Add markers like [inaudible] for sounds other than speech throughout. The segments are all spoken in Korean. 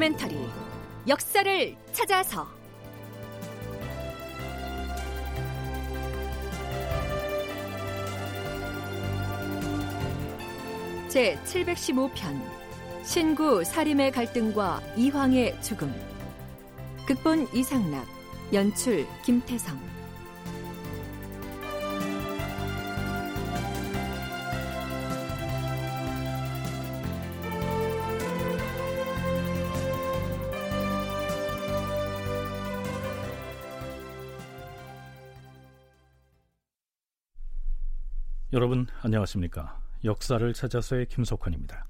다큐멘터리 역사를 찾아서. 제 715편 신구 사림의 갈등과 이황의 죽음. 극본 이상락 연출 김태성 여러분 안녕하십니까? 역사를 찾아서의 김석환입니다.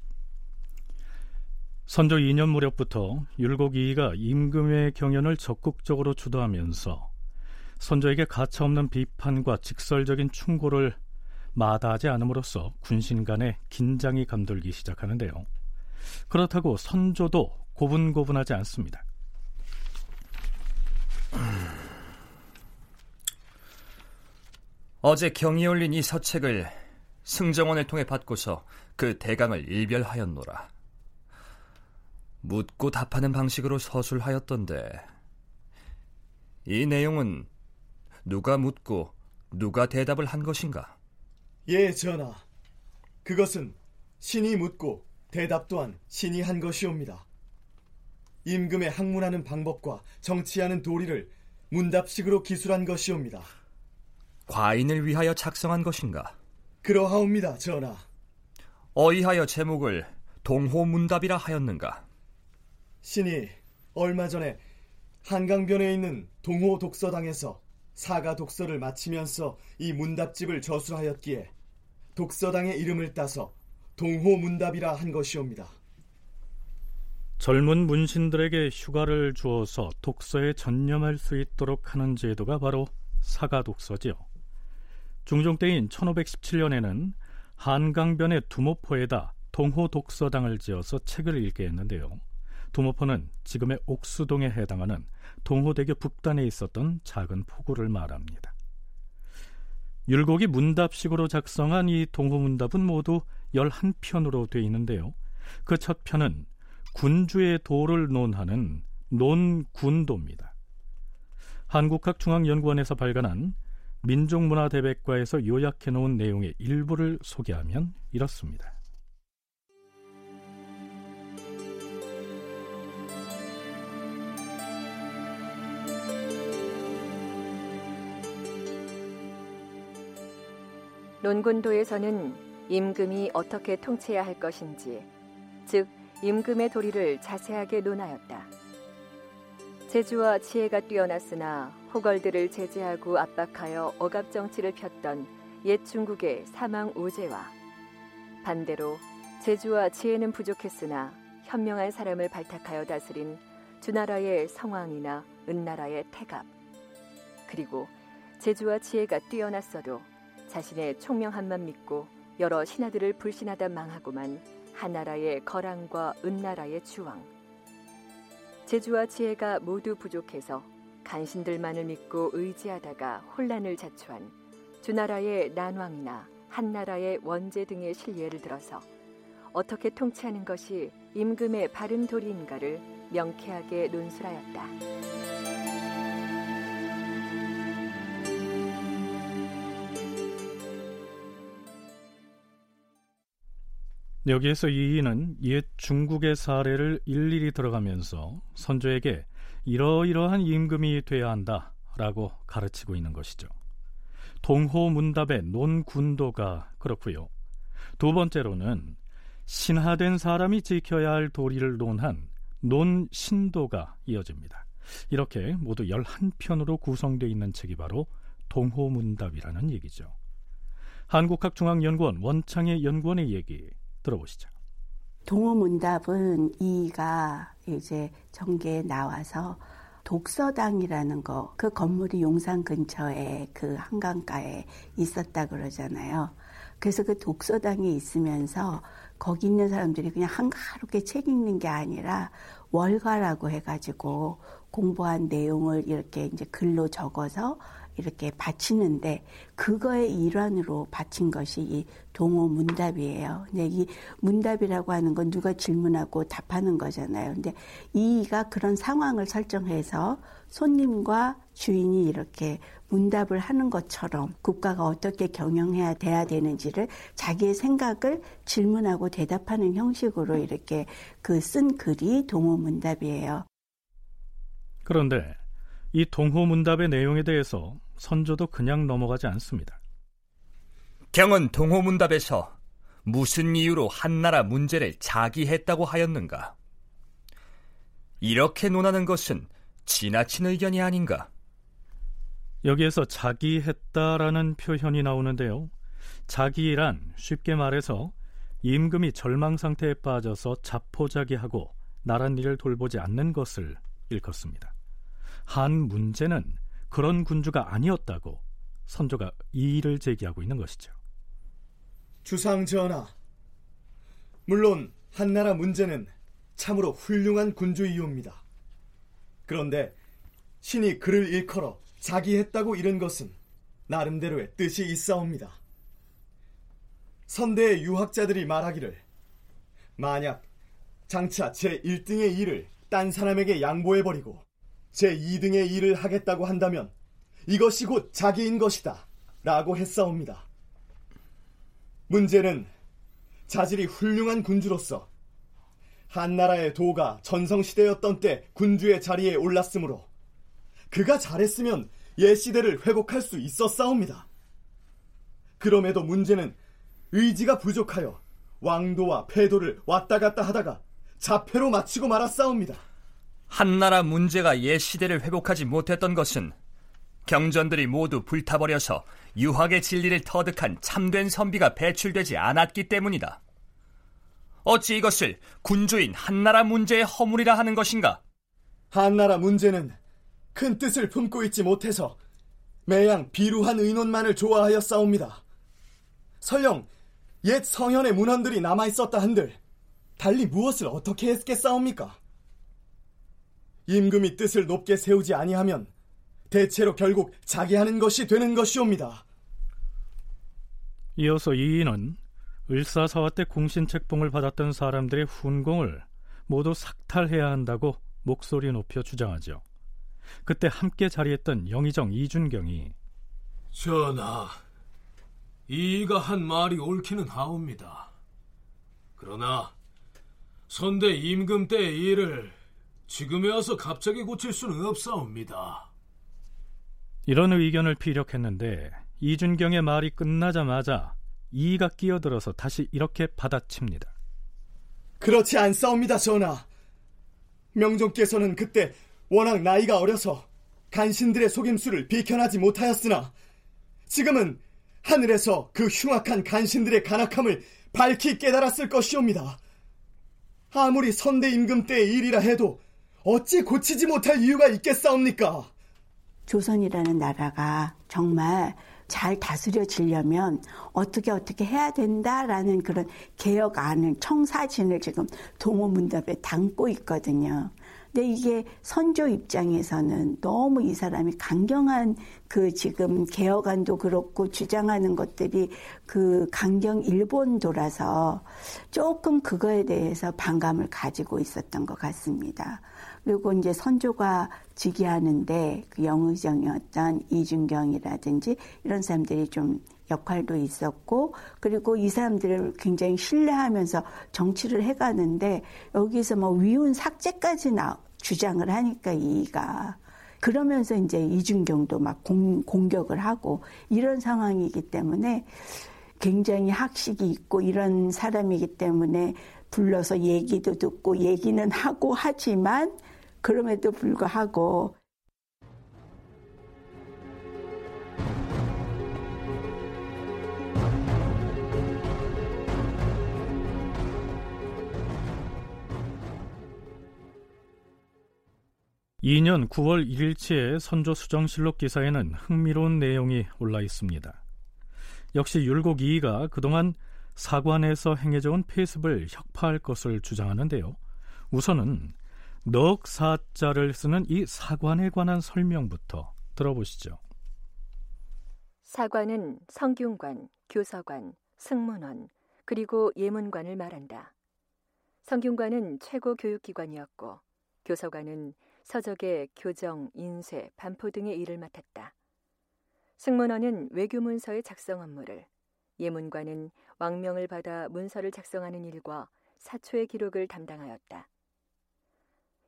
선조 2년 무렵부터 율곡 이이가 임금의 경연을 적극적으로 주도하면서 선조에게 가차없는 비판과 직설적인 충고를 마다하지 않음으로써 군신 간의 긴장이 감돌기 시작하는데요. 그렇다고 선조도 고분고분하지 않습니다. 어제 경이 올린 이 서책을 승정원을 통해 받고서 그 대강을 일별하였노라. 묻고 답하는 방식으로 서술하였던데 이 내용은 누가 묻고 누가 대답을 한 것인가? 예, 전하. 그것은 신이 묻고 대답 또한 신이 한 것이옵니다. 임금의 학문하는 방법과 정치하는 도리를 문답식으로 기술한 것이옵니다. 과인을 위하여 작성한 것인가? 그러하옵니다, 전하. 어이하여 제목을 동호문답이라 하였는가? 신이 얼마 전에 한강변에 있는 동호 독서당에서 사가 독서를 마치면서 이 문답집을 저술하였기에 독서당의 이름을 따서 동호 문답이라 한 것이옵니다. 젊은 문신들에게 휴가를 주어서 독서에 전념할 수 있도록 하는 제도가 바로 사가 독서지요. 중종 때인 1517년에는 한강변의 두모포에다 동호 독서당을 지어서 책을 읽게 했는데요. 두모포는 지금의 옥수동에 해당하는 동호대교 북단에 있었던 작은 포구를 말합니다. 율곡이 문답식으로 작성한 이 동호문답은 모두 11편으로 되어 있는데요. 그 첫 편은 군주의 도를 논하는 논군도입니다. 한국학중앙연구원에서 발간한 민족문화대백과에서 요약해 놓은 내용의 일부를 소개하면 이렇습니다. 논군도에서는 임금이 어떻게 통치해야 할 것인지, 즉 임금의 도리를 자세하게 논하였다. 재주와 지혜가 뛰어났으나 호걸들을 제재하고 압박하여 억압 정치를 폈던 옛 중국의 사망 우제와 반대로 재주와 지혜는 부족했으나 현명한 사람을 발탁하여 다스린 주나라의 성왕이나 은나라의 태갑 그리고 재주와 지혜가 뛰어났어도 자신의 총명함만 믿고 여러 신하들을 불신하다 망하고만 한나라의 거랑과 은나라의 주왕 재주와 지혜가 모두 부족해서 간신들만을 믿고 의지하다가 혼란을 자초한 주나라의 난왕이나 한나라의 원제 등의 신뢰를 들어서 어떻게 통치하는 것이 임금의 바른 도리인가를 명쾌하게 논술하였다. 여기에서 이인은 옛 중국의 사례를 일일이 들어가면서 선조에게 이러이러한 임금이 돼야 한다라고 가르치고 있는 것이죠. 동호문답의 논군도가 그렇고요. 두 번째로는 신하된 사람이 지켜야 할 도리를 논한 논신도가 이어집니다. 이렇게 모두 11편으로 구성되어 있는 책이 바로 동호문답이라는 얘기죠. 한국학중앙연구원 원창의 연구원의 얘기 들어보시죠. 동호문답은 이가 이제 전개에 나와서 독서당이라는 거, 그 건물이 용산 근처에 그 한강가에 있었다 그러잖아요. 그래서 그 독서당에 있으면서 거기 있는 사람들이 그냥 한가롭게 책 읽는 게 아니라 월가라고 해가지고 공부한 내용을 이렇게 이제 글로 적어서 이렇게 바치는데 그거의 일환으로 바친 것이 이 동호 문답이에요. 근데 이 문답이라고 하는 건 누가 질문하고 답하는 거잖아요. 근데 이가 그런 상황을 설정해서 손님과 주인이 이렇게 문답을 하는 것처럼 국가가 어떻게 경영해야 돼야 되는지를 자기의 생각을 질문하고 대답하는 형식으로 이렇게 그 쓴 글이 동호 문답이에요. 그런데 이 동호 문답의 내용에 대해서 선조도 그냥 넘어가지 않습니다. 경은 동호문답에서 무슨 이유로 한나라 문제를 자기했다고 하였는가? 이렇게 논하는 것은 지나친 의견이 아닌가? 여기에서 자기했다라는 표현이 나오는데요. 자기란 쉽게 말해서 임금이 절망 상태에 빠져서 자포자기하고 나란 일을 돌보지 않는 것을 일컫습니다. 한 문제는 그런 군주가 아니었다고 선조가 이의를 제기하고 있는 것이죠. 주상 전하, 물론 한나라 문제는 참으로 훌륭한 군주이옵니다. 그런데 신이 그를 일컬어 자기 했다고 이른 것은 나름대로의 뜻이 있사옵니다. 선대의 유학자들이 말하기를 만약 장차 제 1등의 일을 딴 사람에게 양보해버리고 제 2등의 일을 하겠다고 한다면 이것이 곧 자기인 것이다. 라고 했사옵니다. 문제는 자질이 훌륭한 군주로서 한나라의 도가 전성시대였던 때 군주의 자리에 올랐으므로 그가 잘했으면 옛시대를 회복할 수 있었사옵니다. 그럼에도 문제는 의지가 부족하여 왕도와 패도를 왔다 갔다 하다가 자폐로 마치고 말았사옵니다. 한나라 문제가 옛 시대를 회복하지 못했던 것은 경전들이 모두 불타버려서 유학의 진리를 터득한 참된 선비가 배출되지 않았기 때문이다. 어찌 이것을 군주인 한나라 문제의 허물이라 하는 것인가? 한나라 문제는 큰 뜻을 품고 있지 못해서 매양 비루한 의논만을 좋아하여 싸웁니다. 설령 옛 성현의 문헌들이 남아 있었다 한들 달리 무엇을 어떻게 했겠사옵니까? 임금이 뜻을 높게 세우지 아니하면 대체로 결국 자기 하는 것이 되는 것이옵니다. 이어서 이인은 을사사화 때 공신책봉을 받았던 사람들의 훈공을 모두 삭탈해야 한다고 목소리 높여 주장하죠. 그때 함께 자리했던 영의정 이준경이 전하, 이가 한 말이 옳기는 하옵니다. 그러나 선대 임금 때의 일을 지금에 와서 갑자기 고칠 수는 없사옵니다. 이런 의견을 피력했는데 이준경의 말이 끝나자마자 이가 끼어들어서 다시 이렇게 받아칩니다. 그렇지 않사옵니다, 전하. 명종께서는 그때 워낙 나이가 어려서 간신들의 속임수를 비켜나지 못하였으나 지금은 하늘에서 그 흉악한 간신들의 간악함을 밝히 깨달았을 것이옵니다. 아무리 선대 임금 때의 일이라 해도 어찌 고치지 못할 이유가 있겠사옵니까? 조선이라는 나라가 정말 잘 다스려지려면 어떻게 어떻게 해야 된다라는 그런 개혁안을 청사진을 지금 동호문답에 담고 있거든요. 근데 이게 선조 입장에서는 너무 이 사람이 강경한 그 지금 개혁안도 그렇고 주장하는 것들이 그 강경 일본도라서 조금 그거에 대해서 반감을 가지고 있었던 것 같습니다. 그리고 이제 선조가 즉위하는데 그 영의정이었던 이준경이라든지 이런 사람들이 좀 역할도 있었고 그리고 이 사람들을 굉장히 신뢰하면서 정치를 해가는데 여기서 뭐 위훈 삭제까지 나 주장을 하니까 이가 그러면서 이제 이준경도 막 공, 공격을 하고 이런 상황이기 때문에 굉장히 학식이 있고 이런 사람이기 때문에 불러서 얘기도 듣고 얘기는 하고 하지만 그럼에도 불구하고 2년 9월 1일치의 선조 수정실록 기사에는 흥미로운 내용이 올라 있습니다. 역시 율곡 이이가 그동안 사관에서 행해져온 폐습을 혁파할 것을 주장하는데요. 우선은 넉 사자를 쓰는 이 사관에 관한 설명부터 들어보시죠. 사관은 성균관, 교서관, 승문원, 그리고 예문관을 말한다. 성균관은 최고 교육기관이었고 교서관은 서적의 교정, 인쇄, 반포 등의 일을 맡았다. 승문원은 외교 문서의 작성 업무를, 예문관은 왕명을 받아 문서를 작성하는 일과 사초의 기록을 담당하였다.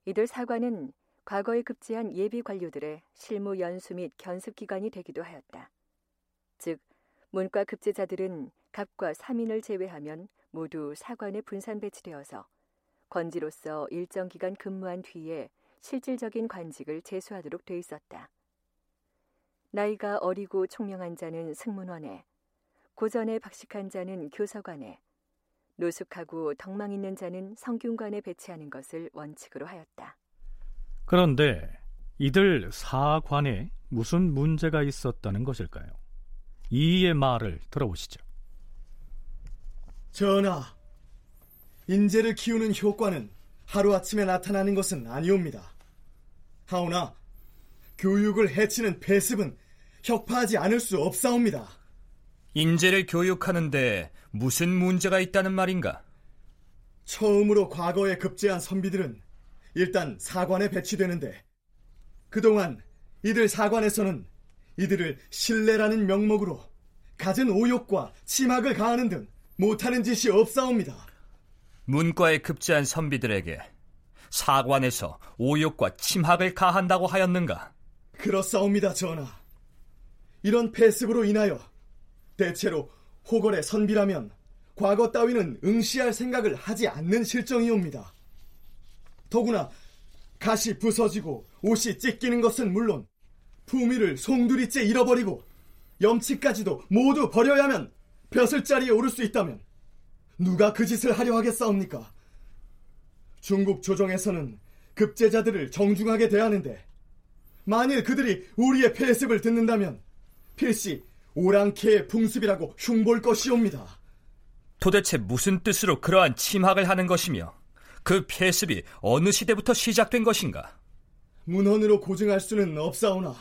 이들 사관은 과거에 급제한 예비 관료들의 실무 연수 및 견습 기관이 되기도 하였다. 즉, 문과 급제자들은 갑과 삼인을 제외하면 모두 사관에 분산 배치되어서 권지로서 일정 기간 근무한 뒤에 실질적인 관직을 제수하도록 돼 있었다. 나이가 어리고 총명한 자는 승문원에, 고전에 박식한 자는 교서관에, 노숙하고 덕망 있는 자는 성균관에 배치하는 것을 원칙으로 하였다. 그런데 이들 사관에 무슨 문제가 있었다는 것일까요? 이의 말을 들어보시죠. 전하, 인재를 키우는 효과는 하루아침에 나타나는 것은 아니옵니다. 하오나 교육을 해치는 폐습은 혁파하지 않을 수 없사옵니다. 인재를 교육하는데 무슨 문제가 있다는 말인가? 처음으로 과거에 급제한 선비들은 일단 사관에 배치되는데 그동안 이들 사관에서는 이들을 신뢰라는 명목으로 갖은 오욕과 침학을 가하는 등 못하는 짓이 없사옵니다. 문과에 급제한 선비들에게 사관에서 오욕과 침학을 가한다고 하였는가? 그렇사옵니다, 전하. 이런 폐습으로 인하여 대체로 호걸의 선비라면 과거 따위는 응시할 생각을 하지 않는 실정이옵니다. 더구나 가시 부서지고 옷이 찢기는 것은 물론 품위를 송두리째 잃어버리고 염치까지도 모두 버려야만 벼슬 자리에 오를 수 있다면 누가 그 짓을 하려 하겠사옵니까? 중국 조정에서는 급제자들을 정중하게 대하는데 만일 그들이 우리의 폐습을 듣는다면 필시 오랑캐의 풍습이라고 흉볼 것이옵니다. 도대체 무슨 뜻으로 그러한 침학을 하는 것이며 그 폐습이 어느 시대부터 시작된 것인가? 문헌으로 고증할 수는 없사오나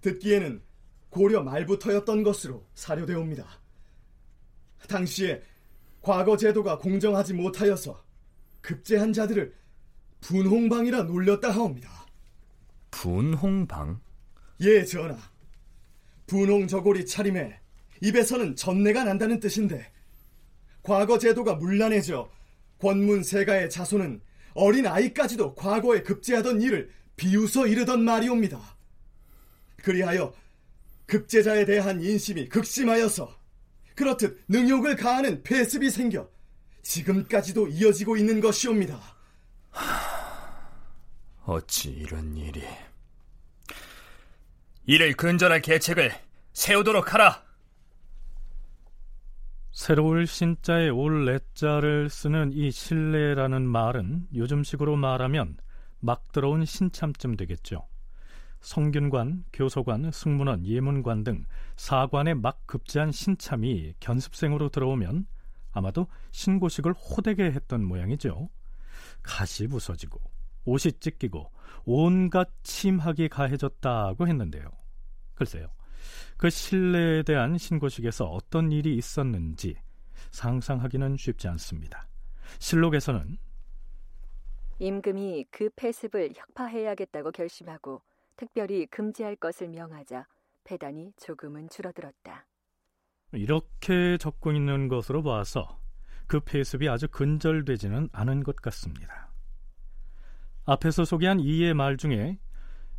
듣기에는 고려 말부터였던 것으로 사료되옵니다. 당시에 과거 제도가 공정하지 못하여서 급제한 자들을 분홍방이라 놀렸다 하옵니다. 분홍방? 예, 전하. 분홍 저고리 차림에 입에서는 전내가 난다는 뜻인데 과거 제도가 문란해져 권문 세가의 자손은 어린 아이까지도 과거에 급제하던 일을 비웃어 이르던 말이옵니다. 그리하여 급제자에 대한 인심이 극심하여서 그렇듯 능욕을 가하는 폐습이 생겨 지금까지도 이어지고 있는 것이옵니다. 어찌 이런 일이... 이를 근절할 계책을 세우도록 하라. 새로울 신자에 올 레자를 쓰는 이 신뢰라는 말은 요즘식으로 말하면 막 들어온 신참쯤 되겠죠. 성균관, 교소관, 승문원, 예문관 등 사관에 막 급제한 신참이 견습생으로 들어오면 아마도 신고식을 호되게 했던 모양이죠. 가시 부서지고 옷이 찢기고 온갖 침학이 가해졌다고 했는데요. 글쎄요. 그 신뢰에 대한 신고식에서 어떤 일이 있었는지 상상하기는 쉽지 않습니다. 실록에서는 임금이 그 폐습을 혁파해야겠다고 결심하고 특별히 금지할 것을 명하자 배단이 조금은 줄어들었다. 이렇게 적고 있는 것으로 봐서 그 폐습이 아주 근절되지는 않은 것 같습니다. 앞에서 소개한 이의 말 중에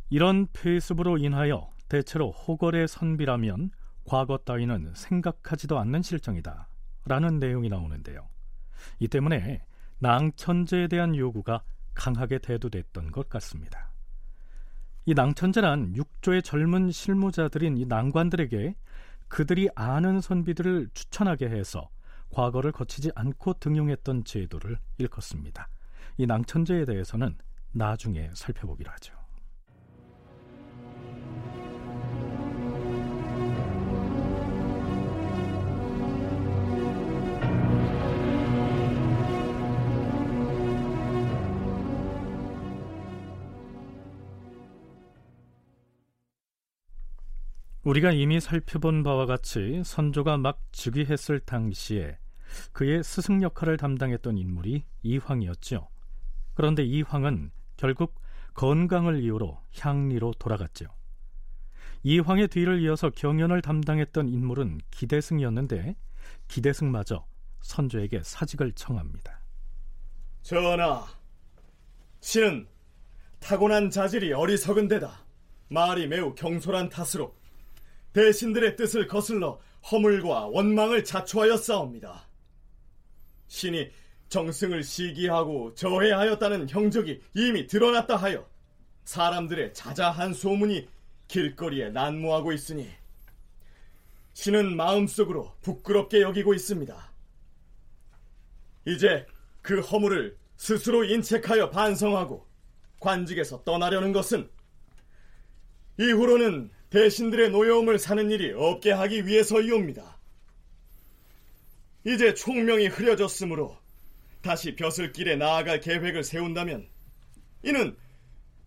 이런 폐습으로 인하여 대체로 호걸의 선비라면 과거 따위는 생각하지도 않는 실정이다 라는 내용이 나오는데요. 이 때문에 낭천제에 대한 요구가 강하게 대두됐던 것 같습니다. 이 낭천제란 육조의 젊은 실무자들인 이 낭관들에게 그들이 아는 선비들을 추천하게 해서 과거를 거치지 않고 등용했던 제도를 일컫습니다. 이 낭천제에 대해서는 나중에 살펴보기로 하죠. 우리가 이미 살펴본 바와 같이 선조가 막 즉위했을 당시에 그의 스승 역할을 담당했던 인물이 이황이었죠. 그런데 이황은 결국 건강을 이유로 향리로 돌아갔죠. 이황의 뒤를 이어서 경연을 담당했던 인물은 기대승이었는데 기대승마저 선조에게 사직을 청합니다. 전하, 신은 타고난 자질이 어리석은 데다 말이 매우 경솔한 탓으로 대신들의 뜻을 거슬러 허물과 원망을 자초하여 싸웁니다. 신이 정승을 시기하고 저해하였다는 형적이 이미 드러났다 하여 사람들의 자자한 소문이 길거리에 난무하고 있으니 신은 마음속으로 부끄럽게 여기고 있습니다. 이제 그 허물을 스스로 인책하여 반성하고 관직에서 떠나려는 것은 이후로는 대신들의 노여움을 사는 일이 없게 하기 위해서이옵니다. 이제 총명이 흐려졌으므로 다시 벼슬길에 나아갈 계획을 세운다면 이는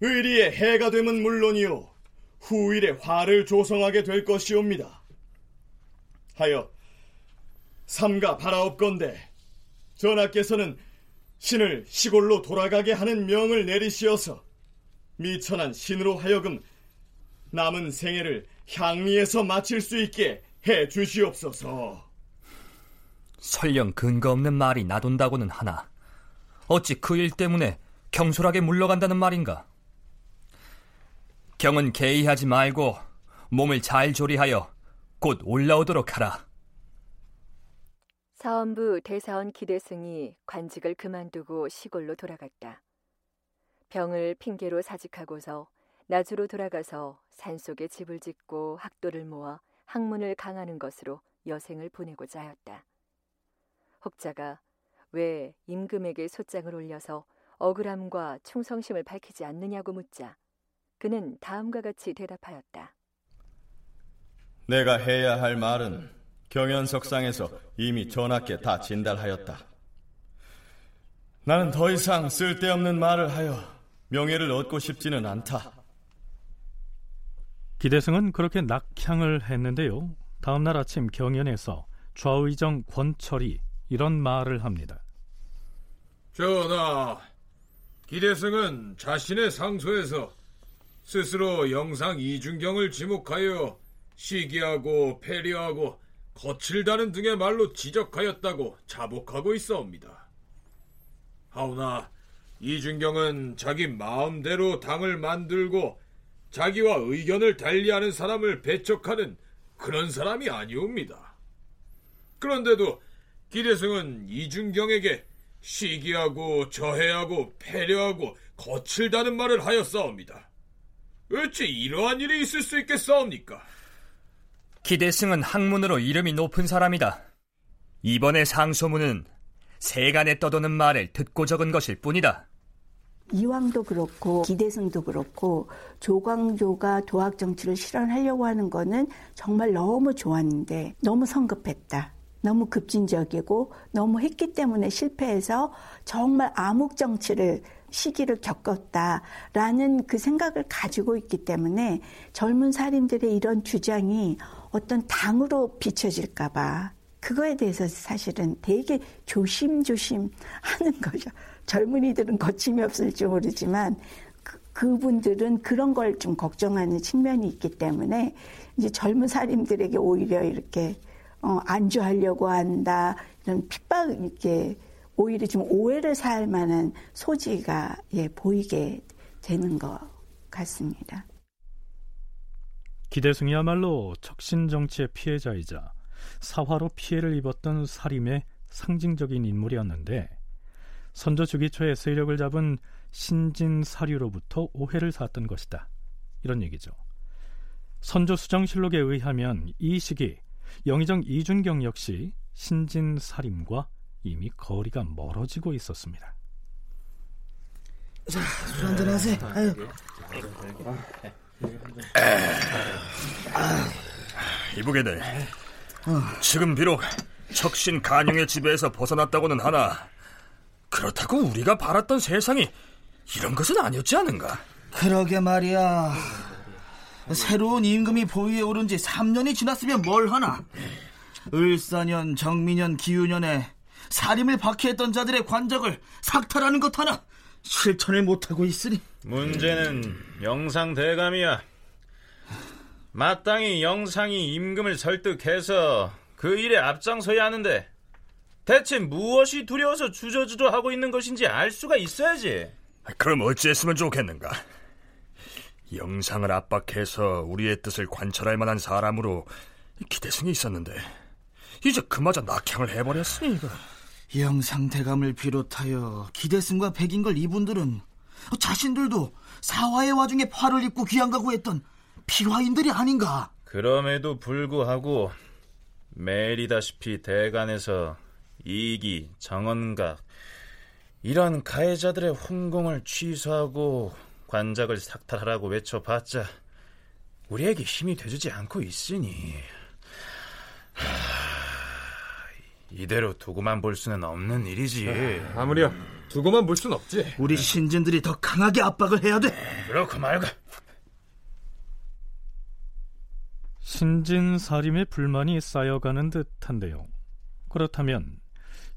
의리의 해가 됨은 물론이요 후일에 화를 조성하게 될 것이옵니다. 하여 삼가 바라옵건대 전하께서는 신을 시골로 돌아가게 하는 명을 내리시어서 미천한 신으로 하여금 남은 생애를 향리에서 마칠 수 있게 해 주시옵소서. 설령 근거 없는 말이 나돈다고는 하나 어찌 그 일 때문에 경솔하게 물러간다는 말인가? 경은 개의하지 말고 몸을 잘 조리하여 곧 올라오도록 하라. 사원부 대사원 기대승이 관직을 그만두고 시골로 돌아갔다. 병을 핑계로 사직하고서 나주로 돌아가서 산속에 집을 짓고 학도를 모아 학문을 강하는 것으로 여생을 보내고자 하였다. 혹자가 왜 임금에게 소장을 올려서 억울함과 충성심을 밝히지 않느냐고 묻자 그는 다음과 같이 대답하였다. 내가 해야 할 말은 경연석상에서 이미 전하께 다 진달하였다. 나는 더 이상 쓸데없는 말을 하여 명예를 얻고 싶지는 않다. 기대승은 그렇게 낙향을 했는데요. 다음 날 아침 경연에서 좌의정 권철이 이런 말을 합니다. 전하, 기대승은 자신의 상소에서 스스로 영상 이중경을 지목하여 시기하고 패리하고 거칠다는 등의 말로 지적하였다고 자복하고 있어옵니다. 하오나 이준경은 자기 마음대로 당을 만들고 자기와 의견을 달리하는 사람을 배척하는 그런 사람이 아니옵니다. 그런데도 기대승은 이준경에게 시기하고 저해하고 패려하고 거칠다는 말을 하였사옵니다. 어찌 이러한 일이 있을 수 있겠사옵니까? 기대승은 학문으로 이름이 높은 사람이다. 이번의 상소문은 세간에 떠도는 말을 듣고 적은 것일 뿐이다. 이왕도 그렇고 기대승도 그렇고 조광조가 도학 정치를 실현하려고 하는 거는 정말 너무 좋았는데 너무 성급했다. 너무 급진적이고 너무 했기 때문에 실패해서 정말 암흑 정치를 시기를 겪었다라는 그 생각을 가지고 있기 때문에 젊은 사람들의 이런 주장이 어떤 당으로 비춰질까봐 그거에 대해서 사실은 되게 조심조심 하는 거죠. 젊은이들은 거침이 없을지 모르지만 그, 그분들은 그런 걸 좀 걱정하는 측면이 있기 때문에 이제 젊은 사람들에게 오히려 이렇게 어, 안주하려고 한다 이런 핍박 이렇게 오히려 좀 오해를 살 만한 소지가 예, 보이게 되는 것 같습니다. 기대승이야말로 척신 정치의 피해자이자 사화로 피해를 입었던 살림의 상징적인 인물이었는데 선조 주기 초에 세력을 잡은 신진 사류로부터 오해를 샀던 것이다. 이런 얘기죠. 선조 수정실록에 의하면 이 시기 영의정 이준경 역시 신진 살림과 이미 거리가 멀어지고 있었습니다. 자, 술 한잔 하세요. 아유. 이보게들 지금 비록 척신 간용의 지배에서 벗어났다고는 하나 그렇다고 우리가 바랐던 세상이 이런 것은 아니었지 않은가? 그러게 말이야. 새로운 임금이 보위에 오른 지 3년이 지났으면 뭘 하나? 을사년, 정민년, 기유년에 살림을 박해했던 자들의 관적을 삭탈하는 것 하나 실천을 못하고 있으니 문제는 영상 대감이야. 마땅히 영상이 임금을 설득해서 그 일에 앞장서야 하는데 대체 무엇이 두려워서 주저주저 하고 있는 것인지 알 수가 있어야지. 그럼 어찌했으면 좋겠는가? 영상을 압박해서 우리의 뜻을 관철할 만한 사람으로 기대승이 있었는데 이제 그마저 낙향을 해버렸으니 영상 대감을 비롯하여 기대승과 백인걸 이분들은 자신들도 사화의 와중에 팔을 입고 귀양가고 했던 피화인들이 아닌가? 그럼에도 불구하고 매일이다시피 대간에서 이기, 정언각 이런 가해자들의 훈공을 취소하고 관작을 삭탈하라고 외쳐봤자 우리에게 힘이 되주지 않고 있으니 하... 이대로 두고만 볼 수는 없는 일이지. 아무리야, 두고만 볼 수는 없지. 우리 신진들이 더 강하게 압박을 해야 돼. 그렇고 말고. 신진 사림의 불만이 쌓여가는 듯한데요. 그렇다면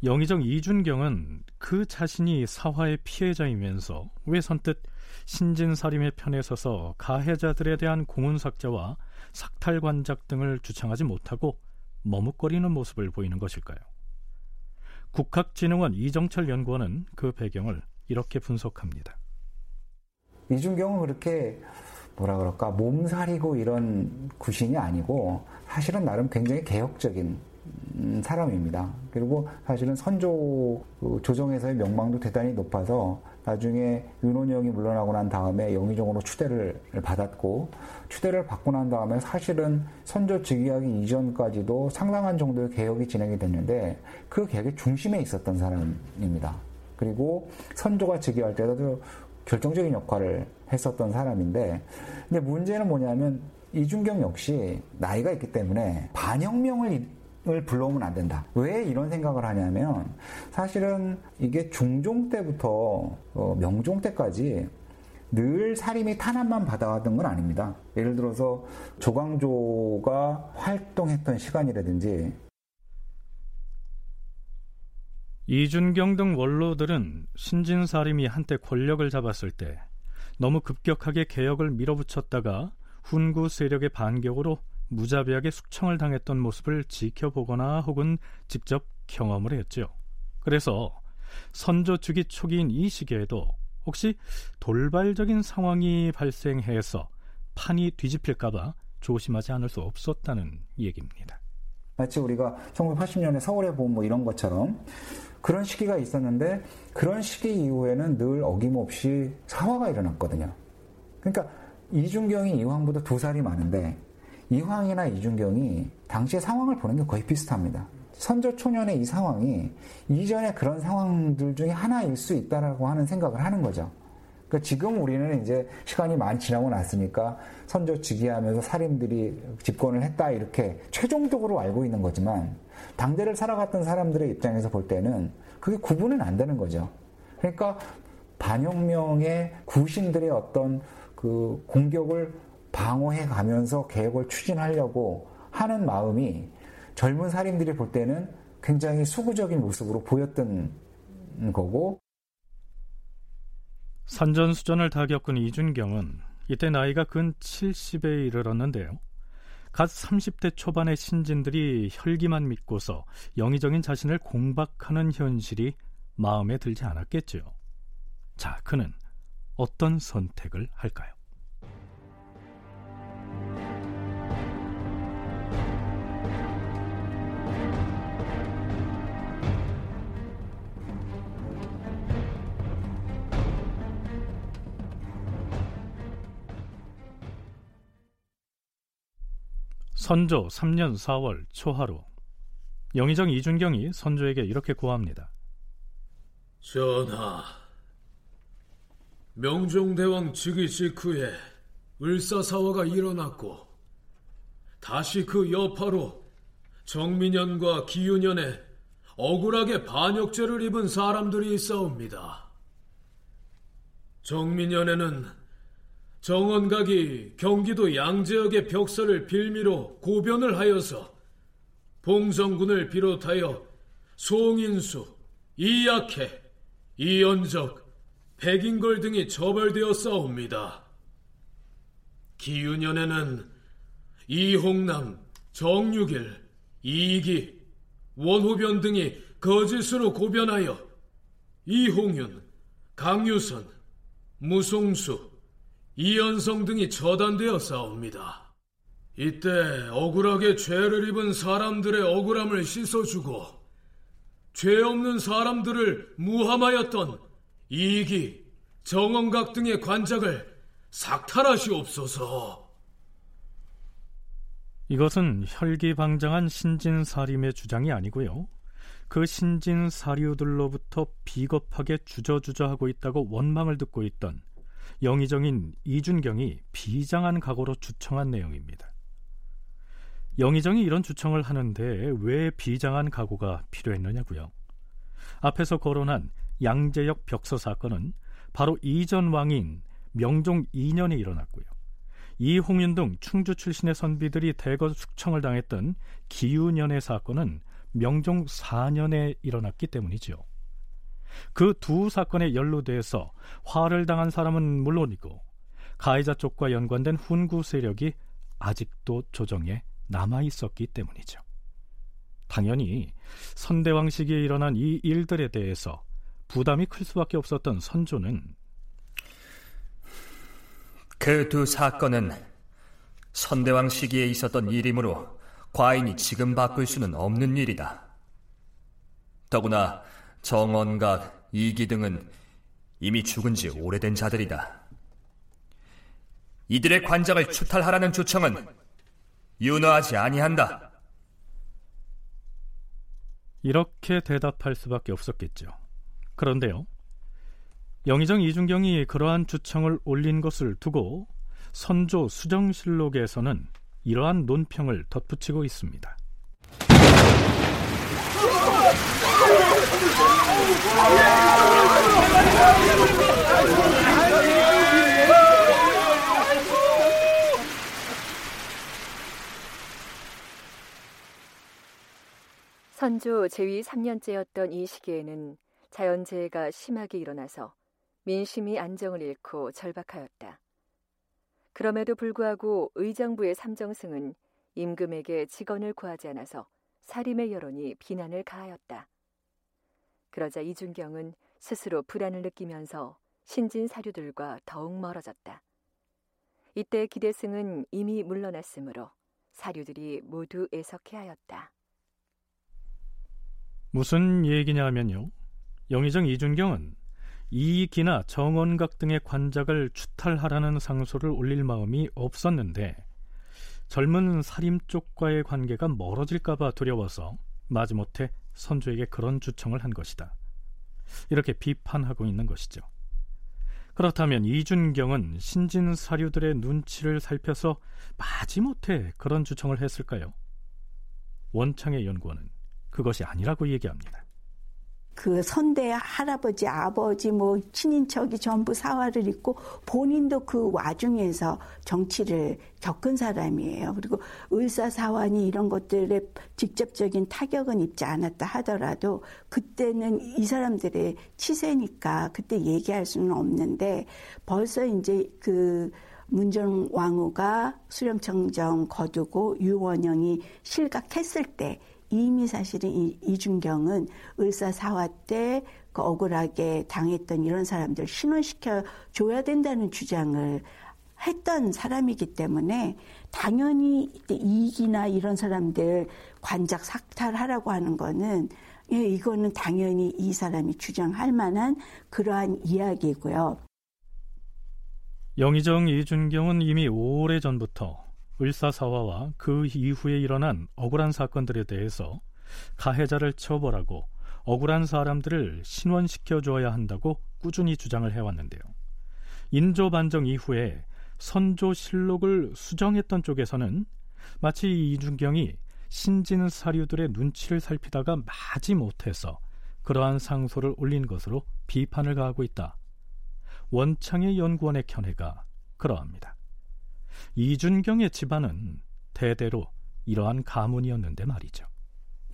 영의정 이준경은 그 자신이 사화의 피해자이면서 왜 선뜻 신진사림의 편에 서서 가해자들에 대한 공훈삭제와 삭탈관작 등을 주창하지 못하고 머뭇거리는 모습을 보이는 것일까요? 국학진흥원 이정철 연구원은 그 배경을 이렇게 분석합니다. 이준경은 그렇게 뭐라 그럴까 몸살이고 이런 구신이 아니고 사실은 나름 굉장히 개혁적인 음, 사람입니다. 그리고 사실은 선조 그 조정에서의 명망도 대단히 높아서 나중에 윤원영이 물러나고 난 다음에 영의정으로 추대를 받았고 추대를 받고 난 다음에 사실은 선조 즉위하기 이전까지도 상당한 정도의 개혁이 진행이 됐는데 그 개혁의 중심에 있었던 사람입니다. 그리고 선조가 즉위할 때도 결정적인 역할을 했었던 사람인데 근데 문제는 뭐냐면 이준경 역시 나이가 있기 때문에 반혁명을 을 불러오면 안 된다. 왜 이런 생각을 하냐면 사실은 이게 중종 때부터 어, 명종 때까지 늘 살림이 탄압만 받아왔던 건 아닙니다. 예를 들어서 조광조가 활동했던 시간이라든지 이준경 등 원로들은 신진사림이 한때 권력을 잡았을 때 너무 급격하게 개혁을 밀어붙였다가 훈구 세력의 반격으로 무자비하게 숙청을 당했던 모습을 지켜보거나 혹은 직접 경험을 했죠. 그래서 선조 주기 초기인 이 시기에도 혹시 돌발적인 상황이 발생해서 판이 뒤집힐까봐 조심하지 않을 수 없었다는 얘기입니다. 마치 우리가 1980년에 서울의 봄뭐 이런 것처럼 그런 시기가 있었는데 그런 시기 이후에는 늘 어김없이 사화가 일어났거든요. 그러니까 이준경이 이황보다 두 살이 많은데 이황이나 이준경이 당시의 상황을 보는 게 거의 비슷합니다. 선조 초년의 이 상황이 이전에 그런 상황들 중에 하나일 수 있다라고 하는 생각을 하는 거죠. 그러니까 지금 우리는 이제 시간이 많이 지나고 났으니까 선조 즉위하면서 살인들이 집권을 했다 이렇게 최종적으로 알고 있는 거지만 당대를 살아갔던 사람들의 입장에서 볼 때는 그게 구분은 안 되는 거죠. 그러니까 반혁명의 구신들의 어떤 그 공격을 방어해 가면서 개혁을 추진하려고 하는 마음이 젊은 살인들이 볼 때는 굉장히 수구적인 모습으로 보였던 거고 산전수전을 다 겪은 이준경은 이때 나이가 근 70에 이르렀는데요. 갓 30대 초반의 신진들이 혈기만 믿고서 영의적인 자신을 공박하는 현실이 마음에 들지 않았겠죠. 자, 그는 어떤 선택을 할까요? 선조 3년 4월 초하루 영의정 이준경이 선조에게 이렇게 고합니다. 전하, 명종대왕 즉위 직후에 을사사화가 일어났고 다시 그 여파로 정민년과 기윤년에 억울하게 반역죄를 입은 사람들이 있사옵니다. 정민년에는 정원각이 경기도 양재역의 벽서를 빌미로 고변을 하여서 봉성군을 비롯하여 송인수, 이약해, 이연적, 백인걸 등이 처벌되었사옵니다. 기윤년에는 이홍남, 정육일, 이기, 원호변 등이 거짓으로 고변하여 이홍윤, 강유선, 무송수, 이연성 등이 처단되어 싸웁니다. 이때 억울하게 죄를 입은 사람들의 억울함을 씻어주고 죄 없는 사람들을 무함하였던 이기, 정원각 등의 관작을 삭탈하시옵소서. 이것은 혈기방장한 신진사림의 주장이 아니고요. 그 신진사류들로부터 비겁하게 주저주저하고 있다고 원망을 듣고 있던 영의정인 이준경이 비장한 각오로 주청한 내용입니다. 영의정이 이런 주청을 하는데 왜 비장한 각오가 필요했느냐고요. 앞에서 거론한 양재역 벽서 사건은 바로 이전 왕인 명종 2년에 일어났고요. 이홍윤 등 충주 출신의 선비들이 대거 숙청을 당했던 기유년의 사건은 명종 4년에 일어났기 때문이지요. 그 두 사건에 연루돼서 화를 당한 사람은 물론이고 가해자 쪽과 연관된 훈구 세력이 아직도 조정에 남아 있었기 때문이죠. 당연히 선대왕 시기에 일어난 이 일들에 대해서 부담이 클 수밖에 없었던 선조는 그 두 사건은 선대왕 시기에 있었던 일이므로 과인이 지금 바꿀 수는 없는 일이다. 더구나 정원각, 이기 등은 이미 죽은 지 오래된 자들이다. 이들의 관장을 추탈하라는 조청은 윤허하지 아니한다. 이렇게 대답할 수밖에 없었겠죠. 그런데요. 영의정 이준경이 그러한 주청을 올린 것을 두고 선조 수정실록에서는 이러한 논평을 덧붙이고 있습니다. 선조 제위 3년째였던 이 시기에는 자연재해가 심하게 일어나서 민심이 안정을 잃고 절박하였다. 그럼에도 불구하고 의정부의 삼정승은 임금에게 직언을 구하지 않아서 사림의 여론이 비난을 가하였다. 그러자 이준경은 스스로 불안을 느끼면서 신진 사류들과 더욱 멀어졌다. 이때 기대승은 이미 물러났으므로 사류들이 모두 애석해하였다. 무슨 얘기냐면요. 영의정 이준경은 이기나 정원각 등의 관작을 추탈하라는 상소를 올릴 마음이 없었는데 젊은 사림 쪽과의 관계가 멀어질까봐 두려워서 마지못해 선조에게 그런 주청을 한 것이다. 이렇게 비판하고 있는 것이죠. 그렇다면 이준경은 신진 사류들의 눈치를 살펴서 마지못해 그런 주청을 했을까요? 원창의 연구원은 그것이 아니라고 얘기합니다. 그 선대 할아버지, 아버지, 뭐 친인척이 전부 사활을 입고 본인도 그 와중에서 정치를 겪은 사람이에요. 그리고 의사사환이 이런 것들에 직접적인 타격은 입지 않았다 하더라도 그때는 이 사람들의 치세니까 그때 얘기할 수는 없는데 벌써 이제 그 문정 왕후가 수렴청정 거두고 유원영이 실각했을 때 이미 사실은 이, 이준경은 을사사화 때 그 억울하게 당했던 이런 사람들 신원시켜 줘야 된다는 주장을 했던 사람이기 때문에 당연히 이익이나 이런 사람들 관작 삭탈하라고 하는 거는 예, 이거는 당연히 이 사람이 주장할 만한 그러한 이야기고요. 영의정 이준경은 이미 오래 전부터 을사사화와 그 이후에 일어난 억울한 사건들에 대해서 가해자를 처벌하고 억울한 사람들을 신원시켜 줘야 한다고 꾸준히 주장을 해왔는데요. 인조 반정 이후에 선조 실록을 수정했던 쪽에서는 마치 이준경이 신진 사류들의 눈치를 살피다가 마지 못해서 그러한 상소를 올린 것으로 비판을 가하고 있다. 원창의 연구원의 견해가 그러합니다. 이준경의 집안은 대대로 이러한 가문이었는데 말이죠.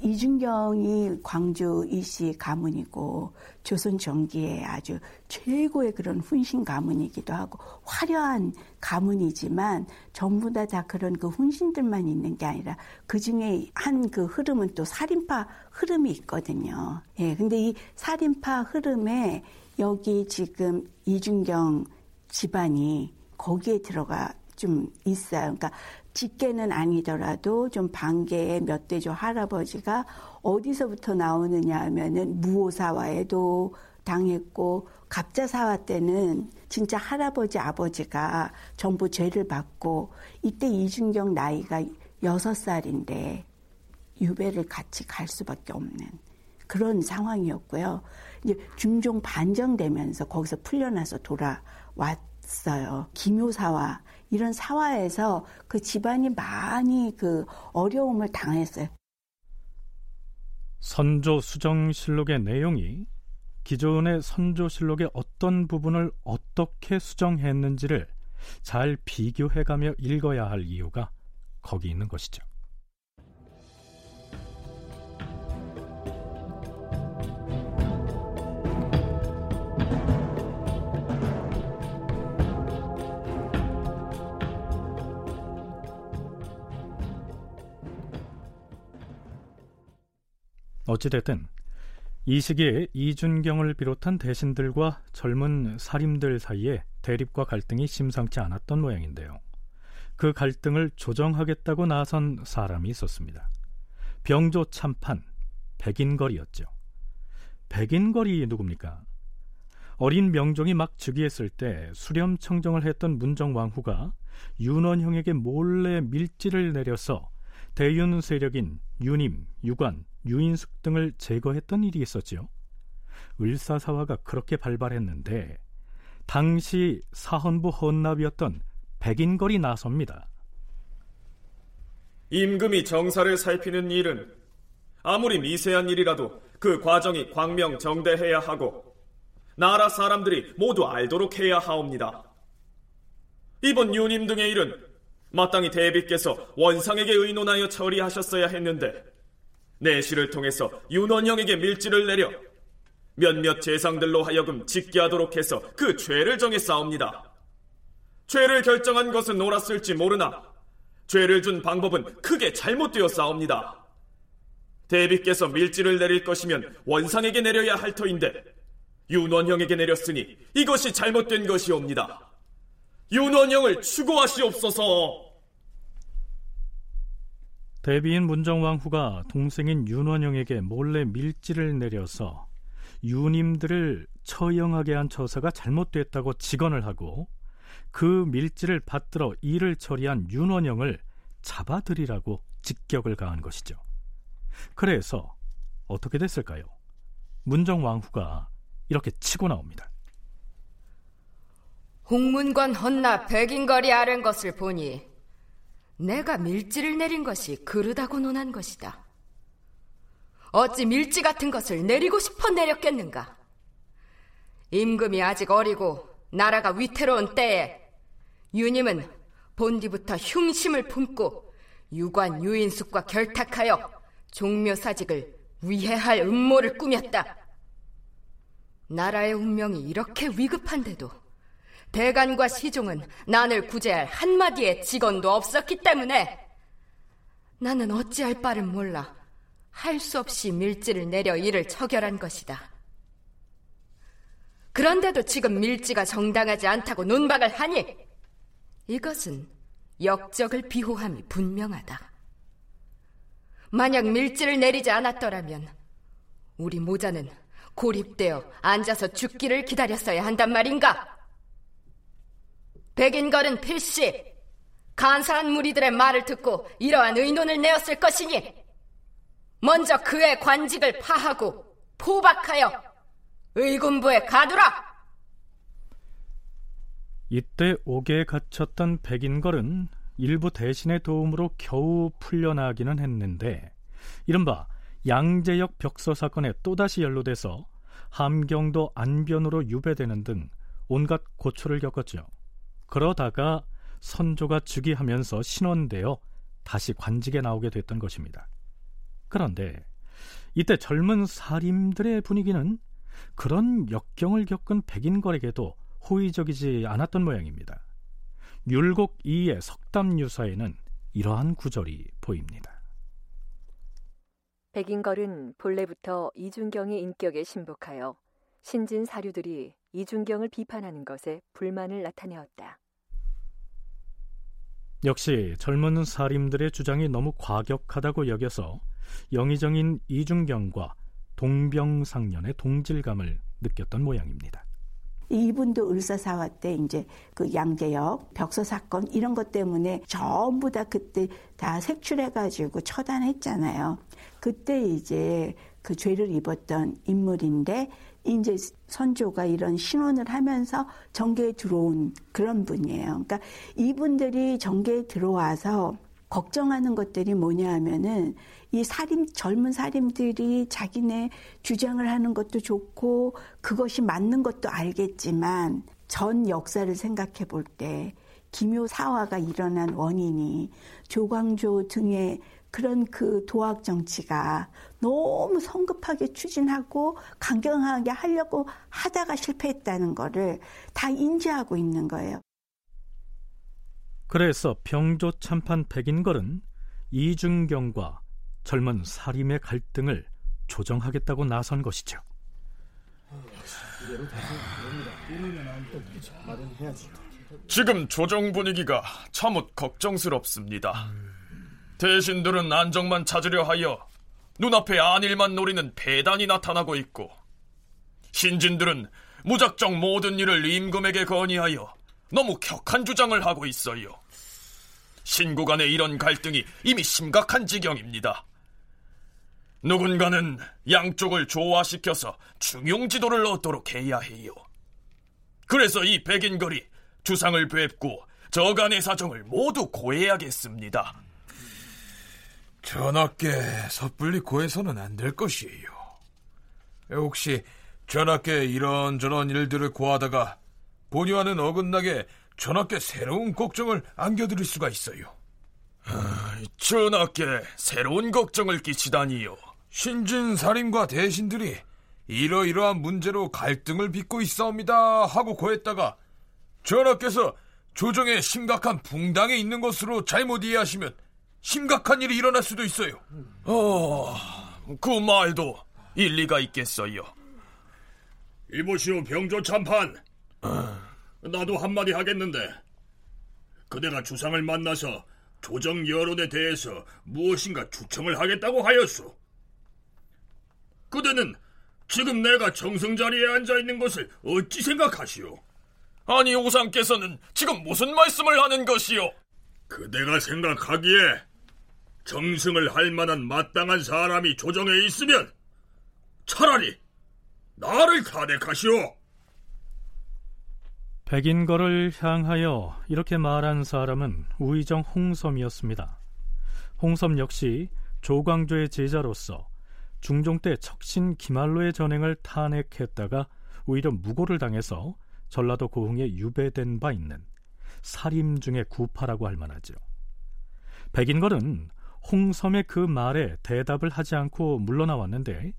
이준경이 광주 이씨 가문이고 조선 전기의 아주 최고의 그런 훈신 가문이기도 하고 화려한 가문이지만 전부 다 다 그런 그 훈신들만 있는 게 아니라 그 중에 한 그 흐름은 또 살인파 흐름이 있거든요. 예, 근데 이 살인파 흐름에 여기 지금 이준경 집안이 거기에 들어가 좀 있어요. 그러니까 직계는 아니더라도 좀 반계의 몇 대조 할아버지가 어디서부터 나오느냐 하면은 무오사와에도 당했고 갑자사화 때는 진짜 할아버지 아버지가 전부 죄를 받고 이때 이준경 나이가 여섯 살인데 유배를 같이 갈 수밖에 없는 그런 상황이었고요. 이제 중종 반정되면서 거기서 풀려나서 돌아왔어요. 김효사와 이런 사화에서 그 집안이 많이 그 어려움을 당했어요. 선조 수정실록의 내용이 기존의 선조실록의 어떤 부분을 어떻게 수정했는지를 잘 비교해가며 읽어야 할 이유가 거기 있는 것이죠. 어찌됐든 이 시기에 이준경을 비롯한 대신들과 젊은 사림들 사이에 대립과 갈등이 심상치 않았던 모양인데요. 그 갈등을 조정하겠다고 나선 사람이 있었습니다. 병조 참판 백인걸이었죠. 백인걸이 누굽니까? 어린 명종이 막 즉위했을 때 수렴 청정을 했던 문정왕후가 윤원형에게 몰래 밀지를 내려서 대윤 세력인 유님, 유관, 유인숙 등을 제거했던 일이 있었지요. 을사사화가 그렇게 발발했는데 당시 사헌부 헌납이었던 백인걸이 나섭니다. 임금이 정사를 살피는 일은 아무리 미세한 일이라도 그 과정이 광명 정대해야 하고 나라 사람들이 모두 알도록 해야 하옵니다. 이번 유님 등의 일은 마땅히 대비께서 원상에게 의논하여 처리하셨어야 했는데 내시를 통해서 윤원영에게 밀지를 내려 몇몇 재상들로 하여금 짓게 하도록 해서 그 죄를 정해 싸웁니다. 죄를 결정한 것은 옳았을지 모르나 죄를 준 방법은 크게 잘못되어 싸웁니다. 대비께서 밀지를 내릴 것이면 원상에게 내려야 할 터인데 윤원형에게 내렸으니 이것이 잘못된 것이옵니다. 윤원형을 추고하시옵소서. 대비인 문정왕후가 동생인 윤원영에게 몰래 밀지를 내려서 유님들을 처형하게 한 처사가 잘못됐다고 직언을 하고 그 밀지를 받들어 일을 처리한 윤원영을 잡아들이라고 직격을 가한 것이죠. 그래서 어떻게 됐을까요? 문정왕후가 이렇게 치고 나옵니다. 홍문관 헌나 백인거리 아른 것을 보니 내가 밀지를 내린 것이 그르다고 논한 것이다. 어찌 밀지 같은 것을 내리고 싶어 내렸겠는가? 임금이 아직 어리고 나라가 위태로운 때에 유님은 본디부터 흉심을 품고 유관 유인숙과 결탁하여 종묘사직을 위해할 음모를 꾸몄다. 나라의 운명이 이렇게 위급한데도 대간과 시종은 난을 구제할 한마디의 직원도 없었기 때문에 나는 어찌할 바를 몰라 할 수 없이 밀지를 내려 이를 처결한 것이다. 그런데도 지금 밀지가 정당하지 않다고 논박을 하니 이것은 역적을 비호함이 분명하다. 만약 밀지를 내리지 않았더라면 우리 모자는 고립되어 앉아서 죽기를 기다렸어야 한단 말인가? 백인걸은 필시 간사한 무리들의 말을 듣고 이러한 의논을 내었을 것이니 먼저 그의 관직을 파하고 포박하여 의군부에 가두라. 이때 옥에 갇혔던 백인걸은 일부 대신의 도움으로 겨우 풀려나기는 했는데 이른바 양재역 벽서 사건에 또다시 연루돼서 함경도 안변으로 유배되는 등 온갖 고초를 겪었죠. 그러다가 선조가 즉위하면서 신원되어 다시 관직에 나오게 됐던 것입니다. 그런데 이때 젊은 사림들의 분위기는 그런 역경을 겪은 백인걸에게도 호의적이지 않았던 모양입니다. 율곡 2의 석담유사에는 이러한 구절이 보입니다. 백인걸은 본래부터 이준경의 인격에 신복하여 신진 사류들이 이준경을 비판하는 것에 불만을 나타내었다. 역시 젊은 사림들의 주장이 너무 과격하다고 여겨서 영의정인 이준경과 동병상련의 동질감을 느꼈던 모양입니다. 이분도 을사사화 때 이제 그 양재역 벽서 사건 이런 것 때문에 전부 다 그때 다 색출해가지고 처단했잖아요. 그때 이제 그 죄를 입었던 인물인데 이제 선조가 이런 신원을 하면서 정계에 들어온 그런 분이에요. 그러니까 이분들이 정계에 들어와서 걱정하는 것들이 뭐냐 하면은 이 사림, 젊은 사림들이 자기네 주장을 하는 것도 좋고 그것이 맞는 것도 알겠지만 전 역사를 생각해 볼때 기묘 사화가 일어난 원인이 조광조 등의 그런 그 도학 정치가 너무 성급하게 추진하고 강경하게 하려고 하다가 실패했다는 거를 다 인지하고 있는 거예요. 그래서 병조 참판 백인걸은 이준경과 젊은 사림의 갈등을 조정하겠다고 나선 것이죠. 지금 조정 분위기가 참못 걱정스럽습니다. 대신들은 안정만 찾으려 하여 눈앞에 안일만 노리는 배단이 나타나고 있고 신진들은 무작정 모든 일을 임금에게 건의하여 너무 격한 주장을 하고 있어요. 신구 간의 이런 갈등이 이미 심각한 지경입니다. 누군가는 양쪽을 조화시켜서 중용 지도를 얻도록 해야 해요. 그래서 이 백인걸이 주상을 뵙고 저간의 사정을 모두 고해야겠습니다. 전하께 섣불리 고해서는 안 될 것이에요. 혹시 전하께 이런저런 일들을 고하다가 본의와는 어긋나게 전하께 새로운 걱정을 안겨드릴 수가 있어요. 아, 전하께 새로운 걱정을 끼치다니요. 신진 사림과 대신들이 이러이러한 문제로 갈등을 빚고 있사옵니다 하고 고했다가 전하께서 조정에 심각한 붕당에 있는 것으로 잘못 이해하시면 심각한 일이 일어날 수도 있어요. 어, 그 말도 일리가 있겠어요. 이보시오 병조 참판. 나도 한마디 하겠는데 그대가 주상을 만나서 조정 여론에 대해서 무엇인가 추청을 하겠다고 하였소. 그대는 지금 내가 정승 자리에 앉아 있는 것을 어찌 생각하시오? 아니 오상께서는 지금 무슨 말씀을 하는 것이오? 그대가 생각하기에 정승을 할 만한 마땅한 사람이 조정에 있으면 차라리 나를 탄핵하시오. 백인거를 향하여 이렇게 말한 사람은 우의정 홍섬이었습니다. 홍섬 역시 조광조의 제자로서 중종 때 척신 기말로의 전행을 탄핵했다가 오히려 무고를 당해서 전라도 고흥에 유배된 바 있는 살임 중의 구파라고 할 만하죠. 백인걸은 홍섬의 그 말에 대답을 하지 않고 물러나왔는데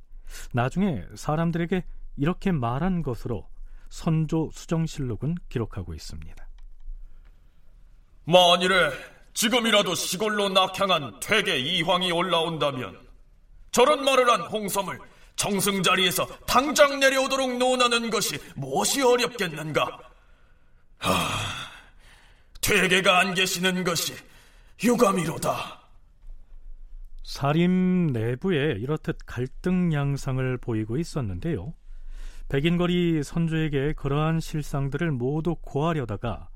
나중에 사람들에게 이렇게 말한 것으로 선조 수정실록은 기록하고 있습니다. 만일에 지금이라도 시골로 낙향한 퇴계 이황이 올라온다면 저런 말을 한 홍섬을 정승 자리에서 당장 내려오도록 논하는 것이 무엇이 어렵겠는가? 하, 퇴계가 안 계시는 것이 유감이로다. 사림 내부에 이렇듯 갈등 양상을 보이고 있었는데요. 백인걸이 선조에게 그러한 실상들을 모두 고하려다가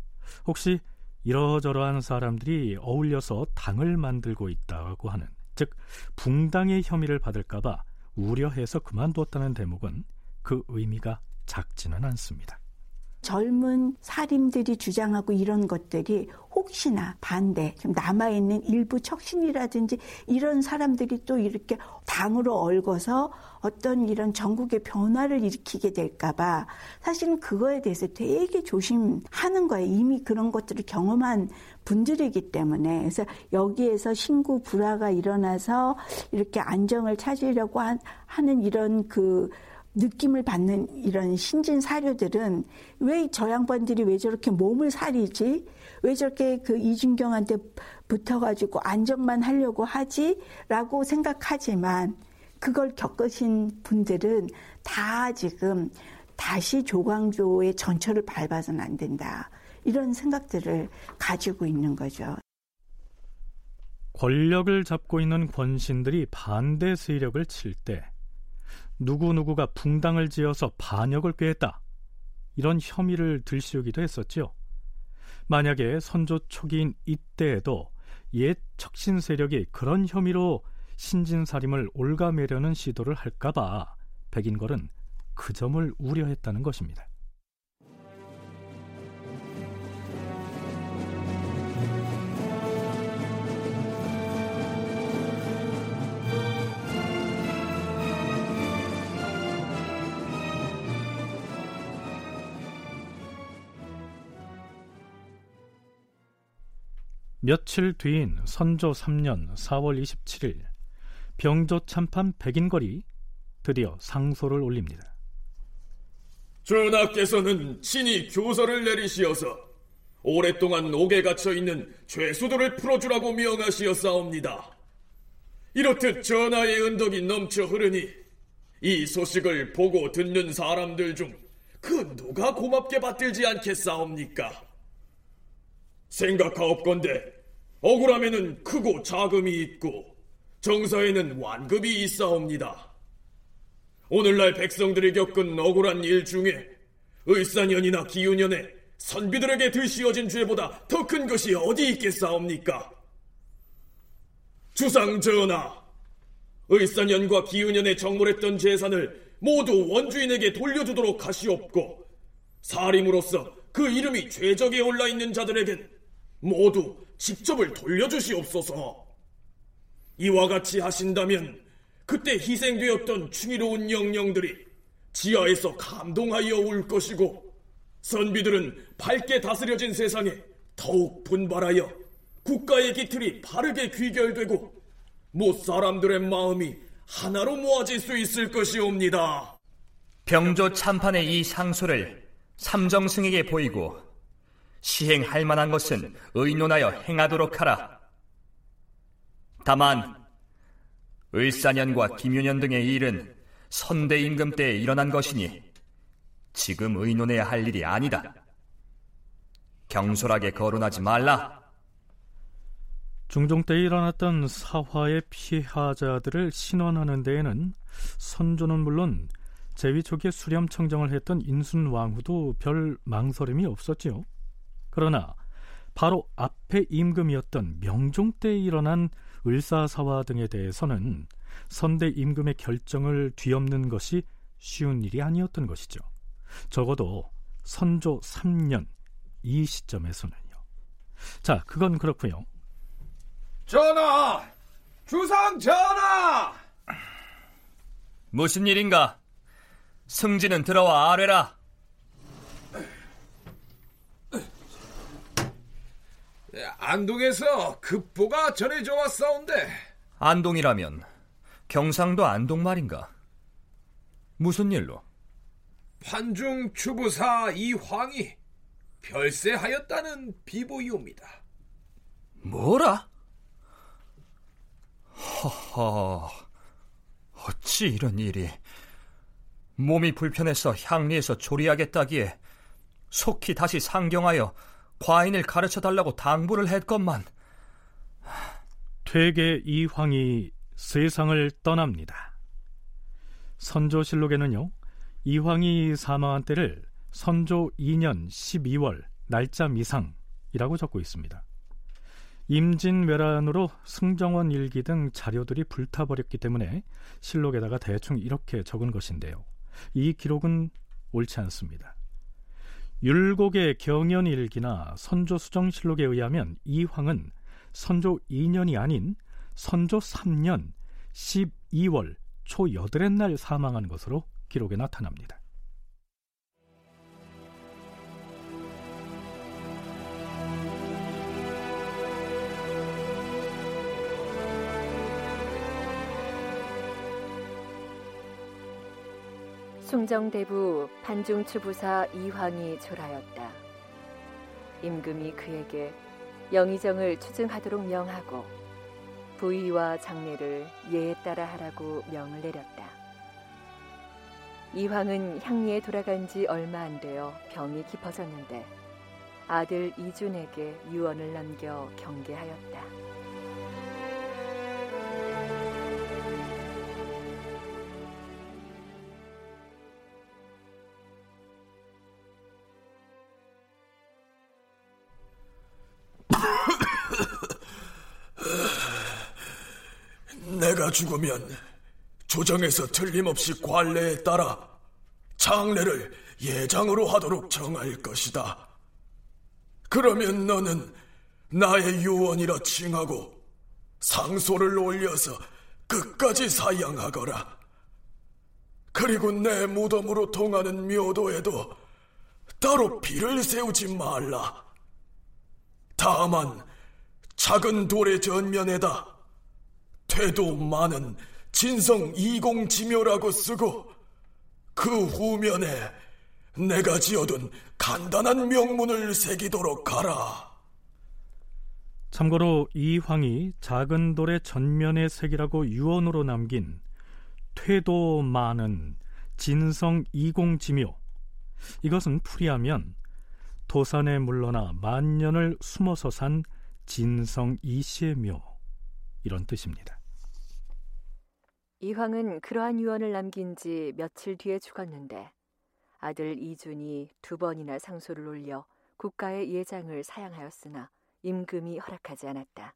혹시 이러저러한 사람들이 어울려서 당을 만들고 있다고 하는 즉 붕당의 혐의를 받을까봐 우려해서 그만뒀다는 대목은 그 의미가 작지는 않습니다. 젊은 사림들이 주장하고 이런 것들이 혹시나 반대, 좀 남아 있는 일부 척신이라든지 이런 사람들이 또 이렇게 당으로 얽어서 어떤 이런 전국의 변화를 일으키게 될까봐 사실은 그거에 대해서 되게 조심하는 거예요. 이미 그런 것들을 경험한 분들이기 때문에. 그래서 여기에서 신구 불화가 일어나서 이렇게 안정을 찾으려고 하는 이런 그 느낌을 받는 이런 신진 사료들은 왜 저 양반들이 왜 저렇게 몸을 사리지? 왜 저렇게 그 이준경한테 붙어가지고 안정만 하려고 하지? 라고 생각하지만 그걸 겪으신 분들은 다 지금 다시 조광조의 전철을 밟아서는 안 된다. 이런 생각들을 가지고 있는 거죠. 권력을 잡고 있는 권신들이 반대 세력을 칠 때 누구누구가 붕당을 지어서 반역을 꾀했다. 이런 혐의를 들씌우기도 했었지요. 만약에 선조 초기인 이때에도 옛 척신 세력이 그런 혐의로 신진사림을 올가매려는 시도를 할까봐 백인걸은 그 점을 우려했다는 것입니다. 며칠 뒤인 선조 3년 4월 27일 병조 참판 백인걸이 드디어 상소를 올립니다. 전하께서는 친히 교서를 내리시어서 오랫동안 옥에 갇혀 있는 죄수들을 풀어주라고 명하시었사옵니다. 이렇듯 전하의 은덕이 넘쳐 흐르니 이 소식을 보고 듣는 사람들 중 그 누가 고맙게 받들지 않겠사옵니까? 생각하옵건대 억울함에는 크고 자금이 있고 정사에는 완급이 있사옵니다. 오늘날 백성들이 겪은 억울한 일 중에 을사년이나 기유년에 선비들에게 들씌어진 죄보다 더 큰 것이 어디 있겠사옵니까? 주상 전하, 을사년과 기유년에 정몰했던 재산을 모두 원주인에게 돌려주도록 하시옵고 사림으로서 그 이름이 죄적에 올라있는 자들에겐 모두 직접을 돌려주시옵소서. 이와 같이 하신다면 그때 희생되었던 충의로운 영령들이 지하에서 감동하여 울 것이고 선비들은 밝게 다스려진 세상에 더욱 분발하여 국가의 기틀이 바르게 귀결되고 못 사람들의 마음이 하나로 모아질 수 있을 것이옵니다. 병조 참판의 이 상소를 삼정승에게 보이고 시행할 만한 것은 의논하여 행하도록 하라. 다만 을사년과 김윤년 등의 일은 선대 임금 때에 일어난 것이니 지금 의논해야 할 일이 아니다. 경솔하게 거론하지 말라. 중종 때 일어났던 사화의 피하자들을 신원하는 데에는 선조는 물론 제위 초기에 수렴 청정을 했던 인순왕후도 별 망설임이 없었지요. 그러나 바로 앞에 임금이었던 명종 때 일어난 을사사화 등에 대해서는 선대 임금의 결정을 뒤엎는 것이 쉬운 일이 아니었던 것이죠. 적어도 선조 3년 이 시점에서는요. 자, 그건 그렇고요. 전하! 주상 전하! 무슨 일인가? 승진은 들어와 아뢰라. 안동에서 급보가 전해져 왔사온데 안동이라면 경상도 안동 말인가? 무슨 일로? 환중 추부사 이황이 별세하였다는 비보이옵니다. 뭐라? 허허, 어찌 이런 일이 몸이 불편해서 향리에서 조리하겠다기에 속히 다시 상경하여 과인을 가르쳐 달라고 당부를 했건만. 퇴계 이황이 세상을 떠납니다. 선조실록에는요, 이황이 사망한 때를 선조 2년 12월 날짜 미상이라고 적고 있습니다. 임진왜란으로 승정원 일기 등 자료들이 불타버렸기 때문에 실록에다가 대충 이렇게 적은 것인데요. 이 기록은 옳지 않습니다. 율곡의 경연일기나 선조 수정실록에 의하면 이황은 선조 2년이 아닌 선조 3년 12월 초 8의 날 사망한 것으로 기록에 나타납니다. 숭정대부 반중추부사 이황이 졸하였다. 임금이 그에게 영의정을 추증하도록 명하고 부위와 장례를 예에 따라 하라고 명을 내렸다. 이황은 향리에 돌아간 지 얼마 안 되어 병이 깊어졌는데 아들 이준에게 유언을 남겨 경계하였다. 내가 죽으면 조정에서 틀림없이 관례에 따라 장례를 예장으로 하도록 정할 것이다. 그러면 너는 나의 유언이라 칭하고 상소를 올려서 끝까지 사양하거라. 그리고 내 무덤으로 통하는 묘도에도 따로 비를 세우지 말라. 다만 작은 돌의 전면에다 태도 많은 진성 이공지묘라고 쓰고 그 후면에 내가 지어둔 간단한 명문을 새기도록 하라. 참고로 이 황이 작은 돌의 전면에 새기라고 유언으로 남긴 퇴도 많은 진성 이공지묘 이것은 풀이하면 도산에 물러나 만년을 숨어서 산 진성 이시의 묘 이런 뜻입니다. 이황은 그러한 유언을 남긴 지 며칠 뒤에 죽었는데 아들 이준이 두 번이나 상소를 올려 국가의 예장을 사양하였으나 임금이 허락하지 않았다.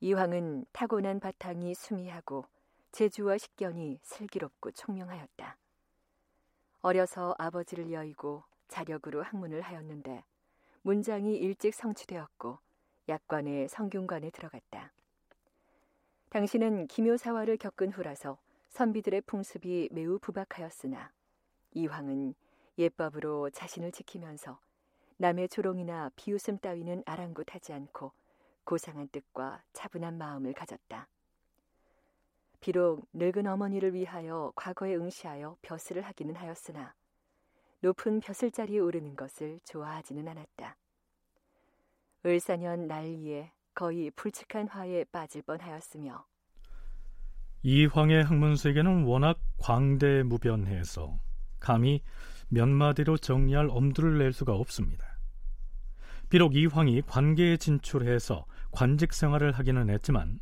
이황은 타고난 바탕이 수미하고 재주와 식견이 슬기롭고 총명하였다. 어려서 아버지를 여의고 자력으로 학문을 하였는데 문장이 일찍 성취되었고 약관의 성균관에 들어갔다. 당신은 기묘사화를 겪은 후라서 선비들의 풍습이 매우 부박하였으나 이황은 예법으로 자신을 지키면서 남의 조롱이나 비웃음 따위는 아랑곳하지 않고 고상한 뜻과 차분한 마음을 가졌다. 비록 늙은 어머니를 위하여 과거에 응시하여 벼슬을 하기는 하였으나 높은 벼슬 자리에 오르는 것을 좋아하지는 않았다. 을사년 난리에 거의 불측한 화에 빠질 뻔하였으며 이황의 학문 세계는 워낙 광대무변해서 감히 몇 마디로 정리할 엄두를 낼 수가 없습니다. 비록 이황이 관계에 진출해서 관직 생활을 하기는 했지만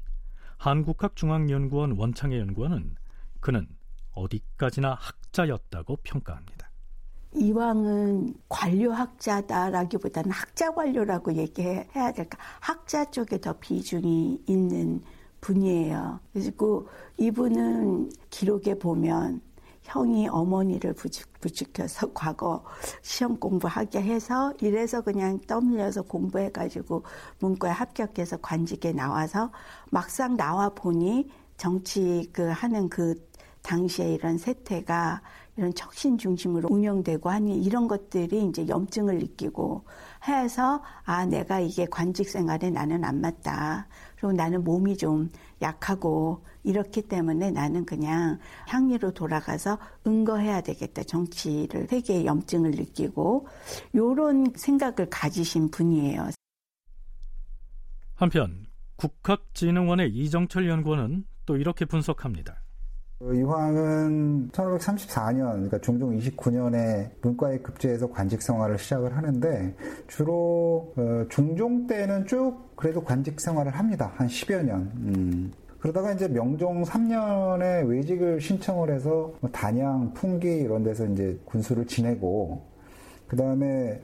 한국학중앙연구원 원창의 연구원은 그는 어디까지나 학자였다고 평가합니다. 이왕은 관료학자다라기보다는 학자 관료라고 얘기해야 될까? 학자 쪽에 더 비중이 있는 분이에요. 그리고 이분은 기록에 보면 형이 어머니를 부축, 부축해서 [laughs] 과거 시험 공부하게 해서 이래서 그냥 떠밀려서 공부해가지고 문과에 합격해서 관직에 나와서 막상 나와 보니 정치 그 하는 그 당시에 이런 세태가 이런 척신 중심으로 운영되고 하니 이런 것들이 이제 염증을 느끼고 해서 아 내가 이게 관직 생활에 나는 안 맞다. 그리고 나는 몸이 좀 약하고 이렇기 때문에 나는 그냥 향리로 돌아가서 은거해야 되겠다. 정치를 세계의 염증을 느끼고 요런 생각을 가지신 분이에요. 한편 국학진흥원의 이정철 연구원은 또 이렇게 분석합니다. 어, 이황은 1534년, 그러니까 중종 29년에 문과에 급제해서 관직 생활을 시작을 하는데 주로 어, 중종 때는 쭉 그래도 관직 생활을 합니다. 한 10여 년. 음. 그러다가 이제 명종 3년에 외직을 신청을 해서 뭐 단양, 풍기 이런 데서 이제 군수를 지내고 그 다음에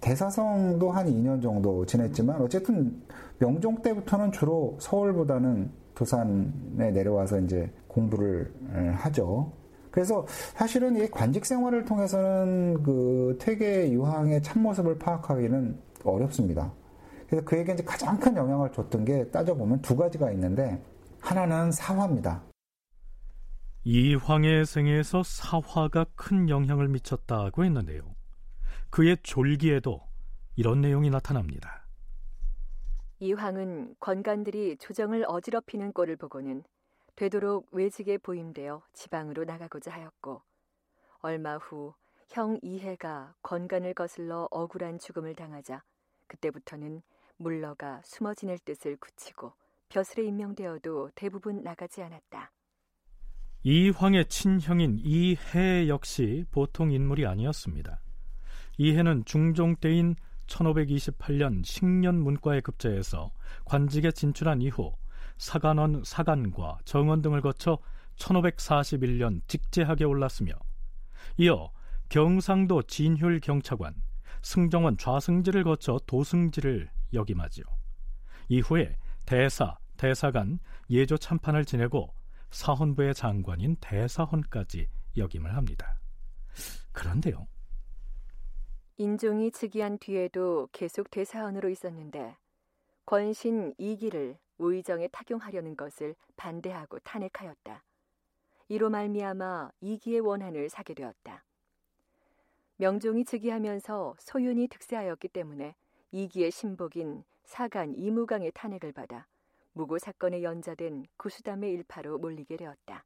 대사성도 한 2년 정도 지냈지만 어쨌든 명종 때부터는 주로 서울보다는 도산에 내려와서 이제 공부를 하죠. 그래서 사실은 이 관직 생활을 통해서는 그 퇴계 유황의 참모습을 파악하기는 어렵습니다. 그래서 그에게 이제 가장 큰 영향을 줬던 게 따져보면 두 가지가 있는데 하나는 사화입니다. 이 황의 생에서 사화가 큰 영향을 미쳤다고 했는데요. 그의 졸기에도 이런 내용이 나타납니다. 이 황은 권관들이 조정을 어지럽히는 꼴을 보고는 되도록 외직에 보임되어 지방으로 나가고자 하였고 얼마 후 형 이해가 권간을 거슬러 억울한 죽음을 당하자 그때부터는 물러가 숨어 지낼 뜻을 굳히고 벼슬에 임명되어도 대부분 나가지 않았다. 이황의 친형인 이해 역시 보통 인물이 아니었습니다. 이해는 중종 때인 1528년 식년 문과에 급제해서 관직에 진출한 이후 사관원 사관과 정원 등을 거쳐 1541년 직제학에 올랐으며 이어 경상도 진휼 경차관, 승정원 좌승지를 거쳐 도승지를 역임하지요. 이후에 대사, 대사관, 예조 참판을 지내고 사헌부의 장관인 대사헌까지 역임을 합니다. 그런데요. 인종이 즉위한 뒤에도 계속 대사헌으로 있었는데 권신 이기를 우의정에 타용하려는 것을 반대하고 탄핵하였다. 이로 말미암아 이기의 원한을 사게 되었다. 명종이 즉위하면서 소윤이 득세하였기 때문에 이기의 신복인 사간 이무강의 탄핵을 받아 무고 사건에 연좌된 구수담의 일파로 몰리게 되었다.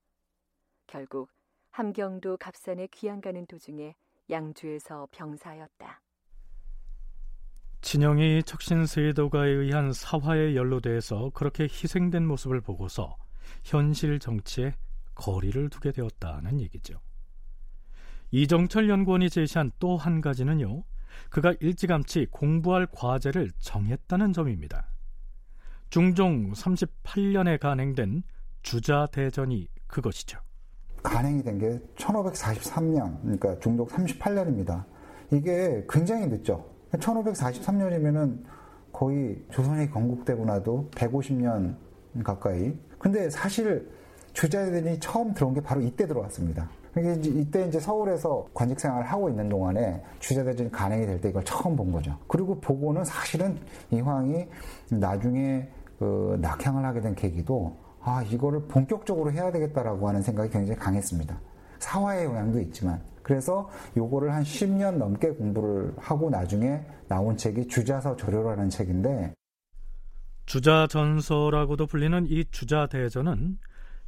결국 함경도 갑산에 귀양 가는 도중에 양주에서 병사였다. 친형이 척신세도가에 의한 사화에 연루돼서 그렇게 희생된 모습을 보고서 현실 정치에 거리를 두게 되었다는 얘기죠. 이정철 연구원이 제시한 또 한 가지는요. 그가 일찌감치 공부할 과제를 정했다는 점입니다. 중종 38년에 간행된 주자 대전이 그것이죠. 간행이 된 게 1543년, 그러니까 중종 38년입니다. 이게 굉장히 늦죠. 1543년이면은 거의 조선이 건국되고 나도 150년 가까이. 근데 사실 주자들이 처음 들어온 게 바로 이때 들어왔습니다. 이때 이제 서울에서 관직 생활을 하고 있는 동안에 주자대전이 간행이 될 때 이걸 처음 본 거죠. 그리고 보고는 사실은 이황이 나중에 그 낙향을 하게 된 계기도 아 이거를 본격적으로 해야 되겠다라고 하는 생각이 굉장히 강했습니다. 사화의 영향도 있지만 그래서 요거를 한 10년 넘게 공부를 하고 나중에 나온 책이 주자서 조료라는 책인데 주자전서라고도 불리는 이 주자대전은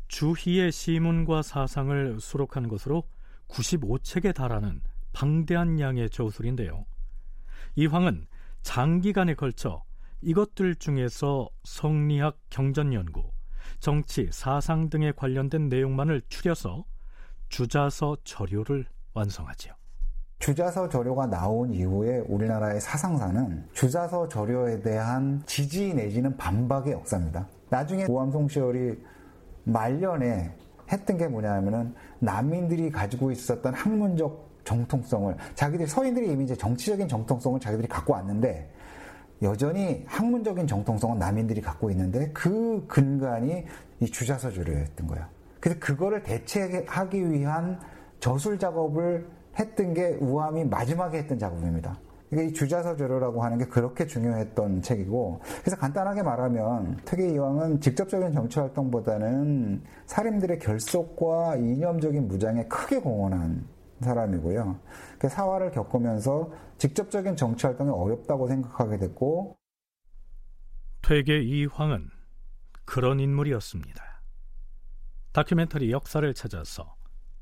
주희의 시문과 사상을 수록한 것으로 95책에 달하는 방대한 양의 저술인데요. 이황은 장기간에 걸쳐 이것들 중에서 성리학 경전연구, 정치, 사상 등에 관련된 내용만을 추려서 주자서 저료를 완성하지요. 주자서 저료가 나온 이후에 우리나라의 사상사는 주자서 저료에 대한 지지 내지는 반박의 역사입니다. 나중에 고암송 시월이 말년에 했던 게 뭐냐면은 난민들이 가지고 있었던 학문적 정통성을 자기들 서인들이 이미 이제 정치적인 정통성을 자기들이 갖고 왔는데 여전히 학문적인 정통성은 난민들이 갖고 있는데 그 근간이 이 주자서 조료였던 거예요. 그래서 그거를 대체하기 위한 저술 작업을 했던 게 우암이 마지막에 했던 작업입니다. 이게 주자서 조료라고 하는 게 그렇게 중요했던 책이고 그래서 간단하게 말하면 퇴계 이왕은 직접적인 정치 활동보다는 사림들의 결속과 이념적인 무장에 크게 공헌한 사람이고요. 그 사화를 겪으면서 직접적인 정치 활동이 어렵다고 생각하게 됐고 퇴계 이황은 그런 인물이었습니다. 다큐멘터리 역사를 찾아서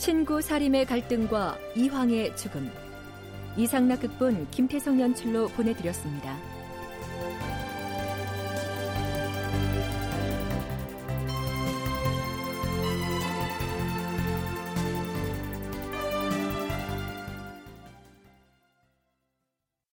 신구 사림의 갈등과 이황의 죽음 이상락 극본 김태성 연출로 보내드렸습니다.